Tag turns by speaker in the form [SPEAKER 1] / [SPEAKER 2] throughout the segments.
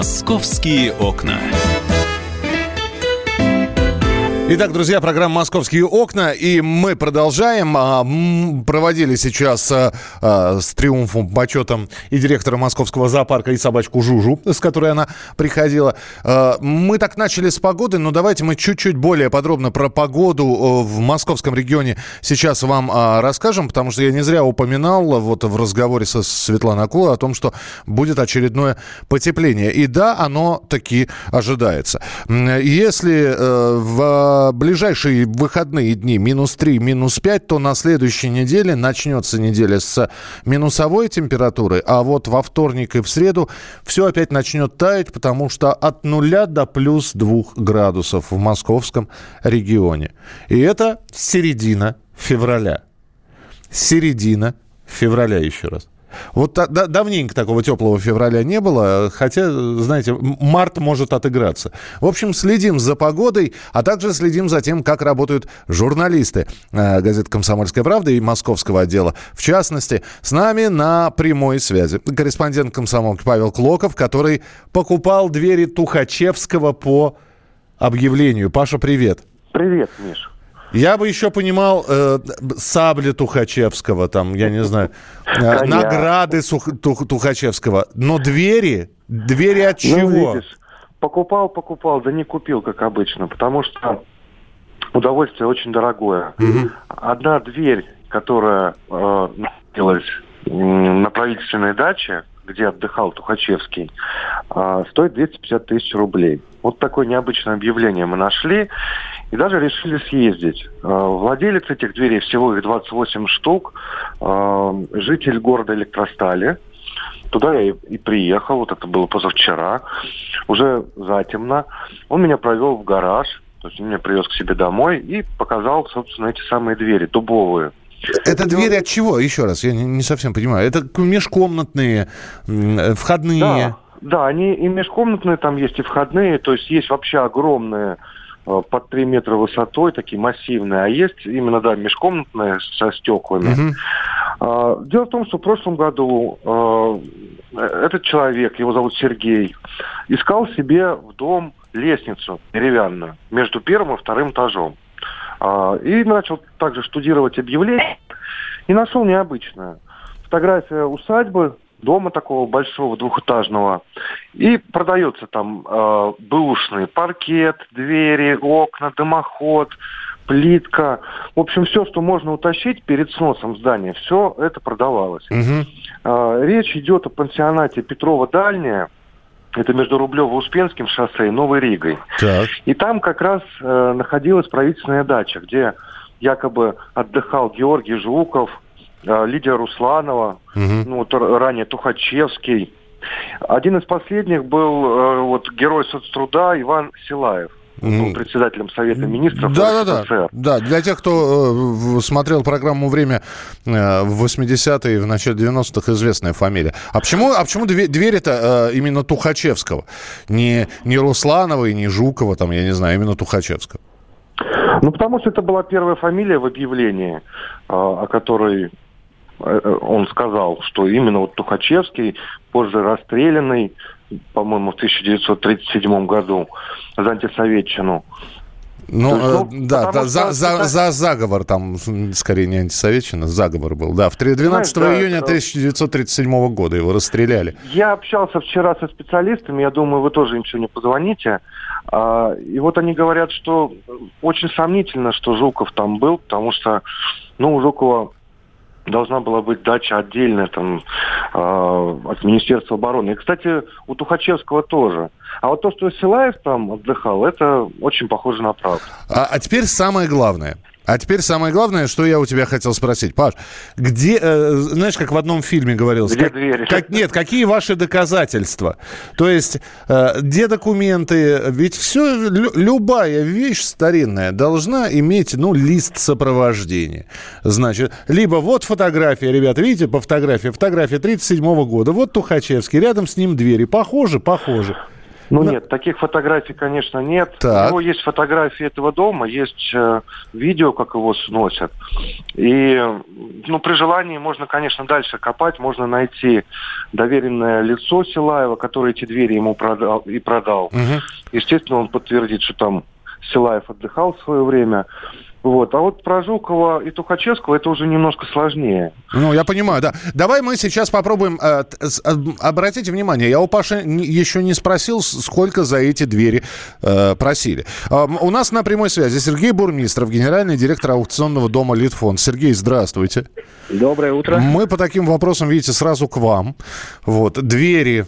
[SPEAKER 1] Московские окна.
[SPEAKER 2] Итак, друзья, программа «Московские окна», и мы продолжаем. А, проводили сейчас а, а, с триумфом, почетом и директора московского зоопарка, и собачку Жужу, с которой она приходила. Мы так начали с погоды, но давайте мы чуть-чуть более подробно про погоду в московском регионе сейчас вам расскажем, потому что я не зря упоминал вот в разговоре со Светланой Акулой о том, что будет очередное потепление. И да, оно таки ожидается. Если в ближайшие выходные дни минус 3, минус 5, то на следующей неделе начнется неделя с минусовой температуры, а вот во вторник и в среду все опять начнет таять, потому что от нуля до плюс 2 градусов в московском регионе. И это середина февраля. Середина февраля еще раз. Вот да, давненько такого теплого февраля не было, хотя, знаете, март может отыграться. В общем, следим за погодой, а также следим за тем, как работают журналисты э, газеты «Комсомольская правда» и московского отдела. В частности, с нами на прямой связи корреспондент комсомолки Павел Клоков, который покупал двери Тухачевского по объявлению. Паша, привет.
[SPEAKER 3] Привет, Миш.
[SPEAKER 2] Я бы еще понимал э, сабли Тухачевского, там, я не знаю, э, награды Сух, Тух, Тухачевского. Но двери, двери от ну, чего? Ну, видишь,
[SPEAKER 3] покупал, покупал, да не купил, как обычно, потому что удовольствие очень дорогое. Угу. Одна дверь, которая э, находилась на правительственной даче, где отдыхал Тухачевский, э, стоит 250 тысяч рублей. Вот такое необычное объявление мы нашли и даже решили съездить. Э, владелец этих дверей, всего их 28 штук, э, житель города Электростали. Туда я и приехал, вот это было позавчера, уже затемно. Он меня провел в гараж, то есть он меня привез к себе домой и показал, собственно, эти самые двери, дубовые.
[SPEAKER 2] Это двери от чего? Еще раз, я не, совсем понимаю. Это межкомнатные, э, входные?
[SPEAKER 3] Да, да, они и межкомнатные, там есть и входные, то есть есть вообще огромные Э, под 3 метра высотой, такие массивные, а есть именно, да, межкомнатные со стеклами. Uh-huh. Дело в том, что в прошлом году э, этот человек, его зовут Сергей, искал себе в дом лестницу деревянную между первым и вторым этажом. А, и начал также штудировать объявление и нашел необычное. Фотография усадьбы дома такого большого двухэтажного. И продается там э, бэушный паркет, двери, окна, дымоход, плитка. В общем, все, что можно утащить перед сносом здания, все это продавалось. Угу. Э, речь идет о пансионате Петрова Дальняя. Это между Рублево-Успенским шоссе и Новой Ригой. Так. И там как раз э, находилась правительственная дача, где якобы отдыхал Георгий Жуков, Лидия Русланова, угу. ну, вот ранее Тухачевский. Один из последних был э, вот герой соцтруда Иван Силаев был председателем Совета Министров
[SPEAKER 2] да, да, да, да. Для тех, кто э, смотрел программу «Время» э, в 80-е и в начале 90-х, известная фамилия. А почему, а почему дверь, это э, именно Тухачевского? Не, не Русланова и не Жукова, там, я не знаю, именно Тухачевского.
[SPEAKER 3] Ну, потому что это была первая фамилия в объявлении, о которой он сказал, что именно вот Тухачевский, позже расстрелянный, по-моему, в 1937 году за антисоветчину,
[SPEAKER 2] ну, есть, ну э, да, да за, за, за заговор там, скорее не антисоветчина, заговор был. Да, в 12 Знаешь, июня да, 1937 года его расстреляли.
[SPEAKER 3] Я общался вчера со специалистами, я думаю, вы тоже им сегодня позвоните. А, и вот они говорят, что очень сомнительно, что Жуков там был, потому что, ну, у Жукова должна была быть дача отдельная там э, от Министерства обороны. И, кстати, у Тухачевского тоже. А вот то, что Силаев там отдыхал, это очень похоже на правду.
[SPEAKER 2] А, а теперь самое главное – а теперь самое главное, что я у тебя хотел спросить. Паш, где, э, знаешь, как в одном фильме говорилось?
[SPEAKER 3] Где как, двери?
[SPEAKER 2] Как, нет, какие ваши доказательства? То есть, э, где документы? Ведь все, лю, любая вещь старинная должна иметь, ну, лист сопровождения. Значит, либо вот фотография, ребята, видите, по фотографии, фотография 37 года, вот Тухачевский, рядом с ним двери. Похоже, похоже.
[SPEAKER 3] Ну, ну нет, таких фотографий, конечно, нет.
[SPEAKER 2] Так.
[SPEAKER 3] У него есть фотографии этого дома, есть э, видео, как его сносят. И, ну, при желании можно, конечно, дальше копать, можно найти доверенное лицо Силаева, который эти двери ему продал и продал.
[SPEAKER 2] Угу.
[SPEAKER 3] Естественно, он подтвердит, что там Силаев отдыхал в свое время. Вот. А вот про Жукова и Тухачевского это уже немножко сложнее.
[SPEAKER 2] Ну, я понимаю, да. Давай мы сейчас попробуем... Э, э, обратите внимание, я у Паши еще не спросил, сколько за эти двери э, просили. Э, у нас на прямой связи Сергей Бурмистров, генеральный директор аукционного дома «Литфонд». Сергей, здравствуйте.
[SPEAKER 1] Доброе утро.
[SPEAKER 2] Мы по таким вопросам, видите, сразу к вам. Вот. Двери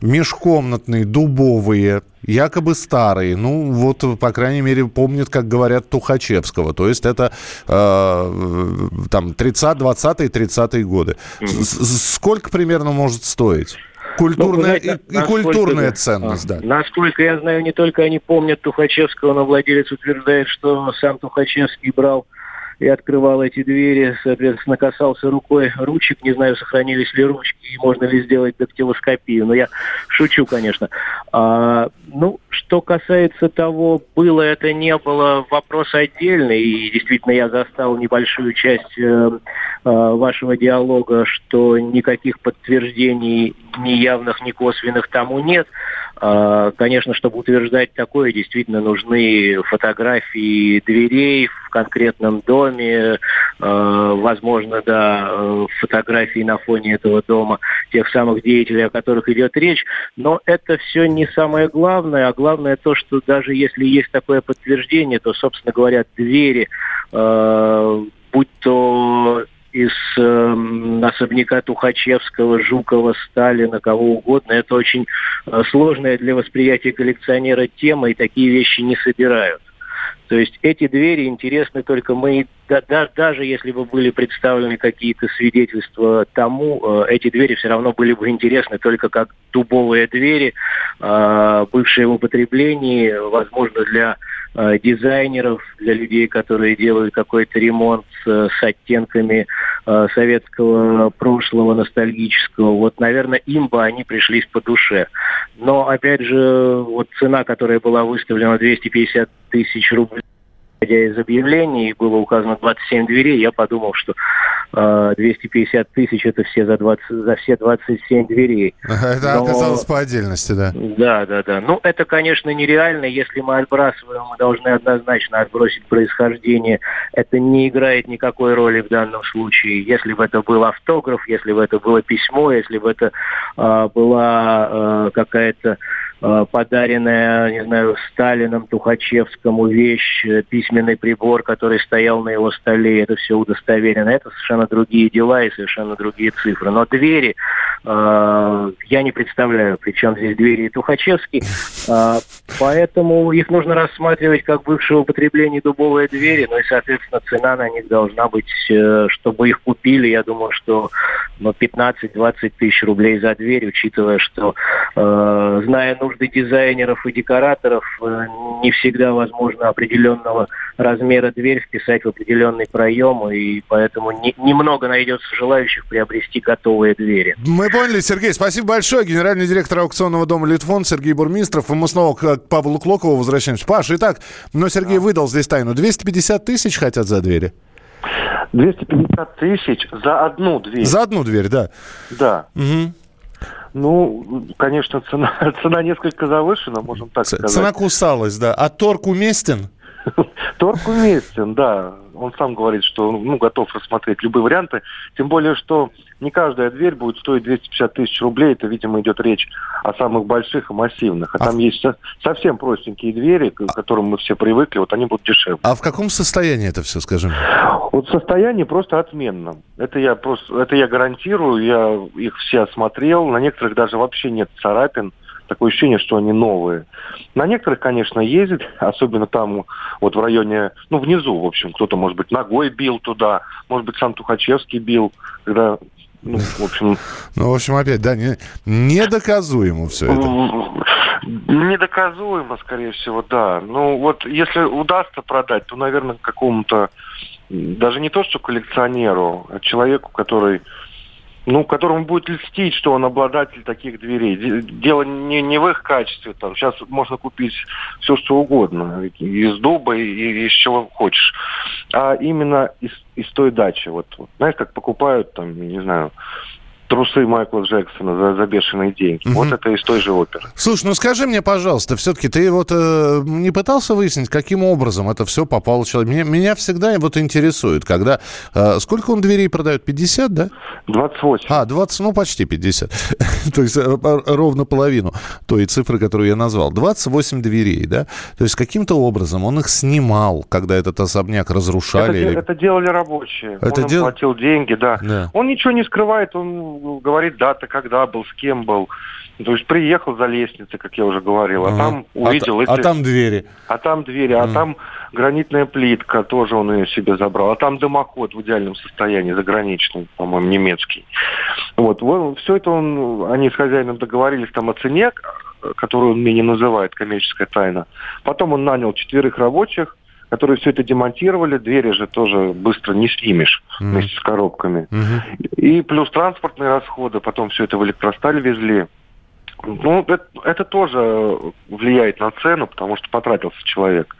[SPEAKER 2] межкомнатные, дубовые, якобы старые. Ну, вот, по крайней мере, помнят, как говорят, Тухачевского. То есть это э, там 30, 20 30 годы. Mm-hmm. Сколько примерно может стоить? Культурная ну, знаете, и, и культурная ценность, да.
[SPEAKER 1] Насколько я знаю, не только они помнят Тухачевского, но владелец утверждает, что сам Тухачевский брал и открывал эти двери, соответственно, касался рукой ручек, не знаю, сохранились ли ручки и можно ли сделать дактилоскопию, но я шучу, конечно. А, ну, что касается того, было это, не было, вопрос отдельный, и действительно я застал небольшую часть э, э, вашего диалога, что никаких подтверждений ни явных, ни косвенных тому нет. А, конечно, чтобы утверждать такое, действительно нужны фотографии дверей в конкретном доме, а, возможно, да, фотографии на фоне этого дома тех самых деятелей, о которых идет речь. Но это все не самое главное, а главное то, что даже если есть такое подтверждение, то, собственно говоря, двери, а, будь то из э, особняка Тухачевского, Жукова, Сталина, кого угодно. Это очень э, сложная для восприятия коллекционера тема, и такие вещи не собирают. То есть эти двери интересны только мы, да, да, даже если бы были представлены какие-то свидетельства тому, э, эти двери все равно были бы интересны только как дубовые двери, э, бывшие в употреблении, возможно, для э, дизайнеров, для людей, которые делают какой-то ремонт э, с оттенками. э, советского прошлого, ностальгического. Вот, наверное, им бы они пришлись по душе. Но, опять же, вот цена, которая была выставлена 250 тысяч рублей, исходя из объявлений, было указано 27 дверей, я подумал, что э, 250 тысяч это все за, 20, за все 27 дверей.
[SPEAKER 2] Это Но... оказалось по отдельности, да?
[SPEAKER 1] Да, да, да. Ну, это, конечно, нереально. Если мы отбрасываем, мы должны однозначно отбросить происхождение. Это не играет никакой роли в данном случае. Если бы это был автограф, если бы это было письмо, если бы это э, была э, какая-то подаренная, не знаю, Сталином, Тухачевскому вещь, э, письменный прибор, который стоял на его столе, это все удостоверено. Это совершенно другие дела и совершенно другие цифры. Но двери э, я не представляю, причем здесь двери и Тухачевский. Э, поэтому их нужно рассматривать как бывшего употребления дубовые двери, ну и, соответственно, цена на них должна быть, э, чтобы их купили, я думаю, что ну, 15-20 тысяч рублей за дверь, учитывая, что, э, зная нужды дизайнеров и декораторов, э, не всегда возможно определенного размера дверь вписать в определенный проем, и поэтому не, немного найдется желающих приобрести готовые двери.
[SPEAKER 2] Мы поняли, Сергей. Спасибо большое. Генеральный директор аукционного дома «Литфонд» Сергей Бурмистров. И мы снова к Павлу Клокову возвращаемся. Паш, итак, но Сергей а. выдал здесь тайну. 250 тысяч хотят за двери?
[SPEAKER 3] 250 тысяч за одну дверь.
[SPEAKER 2] За одну дверь, да.
[SPEAKER 3] Да. Угу. Ну, конечно, цена, цена несколько завышена, можем так Ц- сказать.
[SPEAKER 2] Цена кусалась, да. А торг уместен?
[SPEAKER 3] Торг уместен, да. Он сам говорит, что ну, готов рассмотреть любые варианты. Тем более, что не каждая дверь будет стоить 250 тысяч рублей. Это, видимо, идет речь о самых больших и массивных. А, а там в... есть совсем простенькие двери, к которым мы все привыкли. Вот они будут дешевле.
[SPEAKER 2] А в каком состоянии это все, скажем?
[SPEAKER 3] Вот состояние просто отменном. Это я просто, это я гарантирую. Я их все осмотрел. На некоторых даже вообще нет царапин такое ощущение, что они новые. На некоторых, конечно, ездит, особенно там вот в районе, ну, внизу, в общем, кто-то, может быть, ногой бил туда, может быть, сам Тухачевский бил, когда ну, в общем...
[SPEAKER 2] Ну, в общем, опять, да, не, недоказуемо все это.
[SPEAKER 3] Недоказуемо, скорее всего, да. Ну, вот если удастся продать, то, наверное, какому-то, даже не то, что коллекционеру, а человеку, который ну, которому будет льстить, что он обладатель таких дверей. Дело не, не в их качестве. Там. Сейчас можно купить все, что угодно. Из дуба и из чего хочешь. А именно из, из той дачи. Вот, вот. Знаешь, как покупают, там, не знаю, трусы Майкла Джексона за, за бешеные деньги. Угу. Вот это из той же оперы.
[SPEAKER 2] Слушай, ну скажи мне, пожалуйста, все-таки ты вот э, не пытался выяснить, каким образом это все попало человеку? Меня, меня всегда вот интересует, когда... Э, сколько он дверей продает? 50, да?
[SPEAKER 3] 28.
[SPEAKER 2] А, 20, ну почти 50. То есть э, ровно половину той цифры, которую я назвал. 28 дверей, да? То есть каким-то образом он их снимал, когда этот особняк разрушали?
[SPEAKER 3] Это,
[SPEAKER 2] или...
[SPEAKER 3] это делали рабочие. Это он дел... платил деньги, да. да. Он ничего не скрывает, он говорит дата, когда был, с кем был. То есть приехал за лестницей, как я уже говорил, а, а там увидел...
[SPEAKER 2] А,
[SPEAKER 3] эти...
[SPEAKER 2] а там двери.
[SPEAKER 3] А там двери, а, а там гранитная плитка, тоже он ее себе забрал. А там дымоход в идеальном состоянии, заграничный, по-моему, немецкий. Вот, вот все это он, они с хозяином договорились там о цене, которую он мне не называет, коммерческая тайна. Потом он нанял четверых рабочих, которые все это демонтировали. Двери же тоже быстро не снимешь mm-hmm. вместе с коробками. Mm-hmm. И плюс транспортные расходы, потом все это в электросталь везли. Ну, это, это тоже влияет на цену, потому что потратился человек.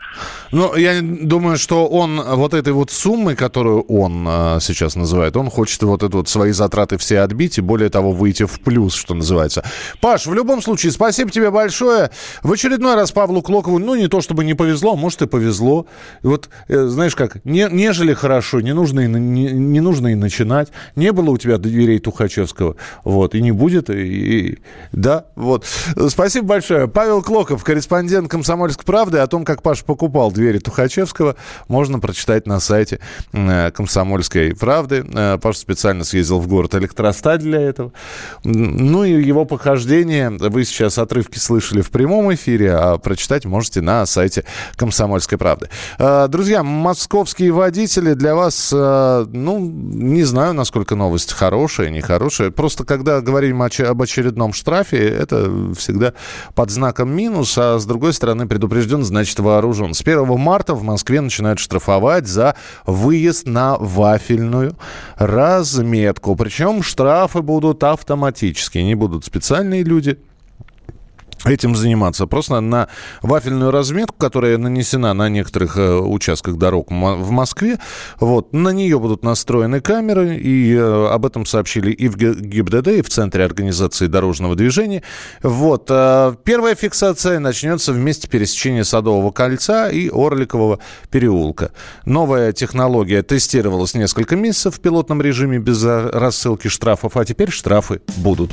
[SPEAKER 2] Ну, я думаю, что он вот этой вот суммы, которую он э, сейчас называет, он хочет вот это вот свои затраты все отбить и более того выйти в плюс, что называется. Паш, в любом случае, спасибо тебе большое. В очередной раз Павлу Клокову, ну, не то чтобы не повезло, может и повезло. И вот, э, знаешь как, не, нежели хорошо, не нужно, и, не, не нужно и начинать. Не было у тебя дверей Тухачевского, вот, и не будет, и, и да, вот. Спасибо большое. Павел Клоков, корреспондент «Комсомольской правды». О том, как Паша покупал двери Тухачевского, можно прочитать на сайте э, «Комсомольской правды». Э, Паша специально съездил в город Электросталь для этого. Ну и его похождение вы сейчас отрывки слышали в прямом эфире, а прочитать можете на сайте «Комсомольской правды». Э, друзья, московские водители для вас, ну, не знаю, насколько новость хорошая, нехорошая. Просто когда говорим об очередном штрафе, это всегда под знаком минус, а с другой стороны предупрежден, значит вооружен. С 1 марта в Москве начинают штрафовать за выезд на вафельную разметку. Причем штрафы будут автоматические, не будут специальные люди этим заниматься. Просто на вафельную разметку, которая нанесена на некоторых э, участках дорог в Москве, вот, на нее будут настроены камеры, и э, об этом сообщили и в ГИБДД, и в Центре организации дорожного движения. Вот, э, первая фиксация начнется в месте пересечения Садового кольца и Орликового переулка. Новая технология тестировалась несколько месяцев в пилотном режиме без рассылки штрафов, а теперь штрафы будут.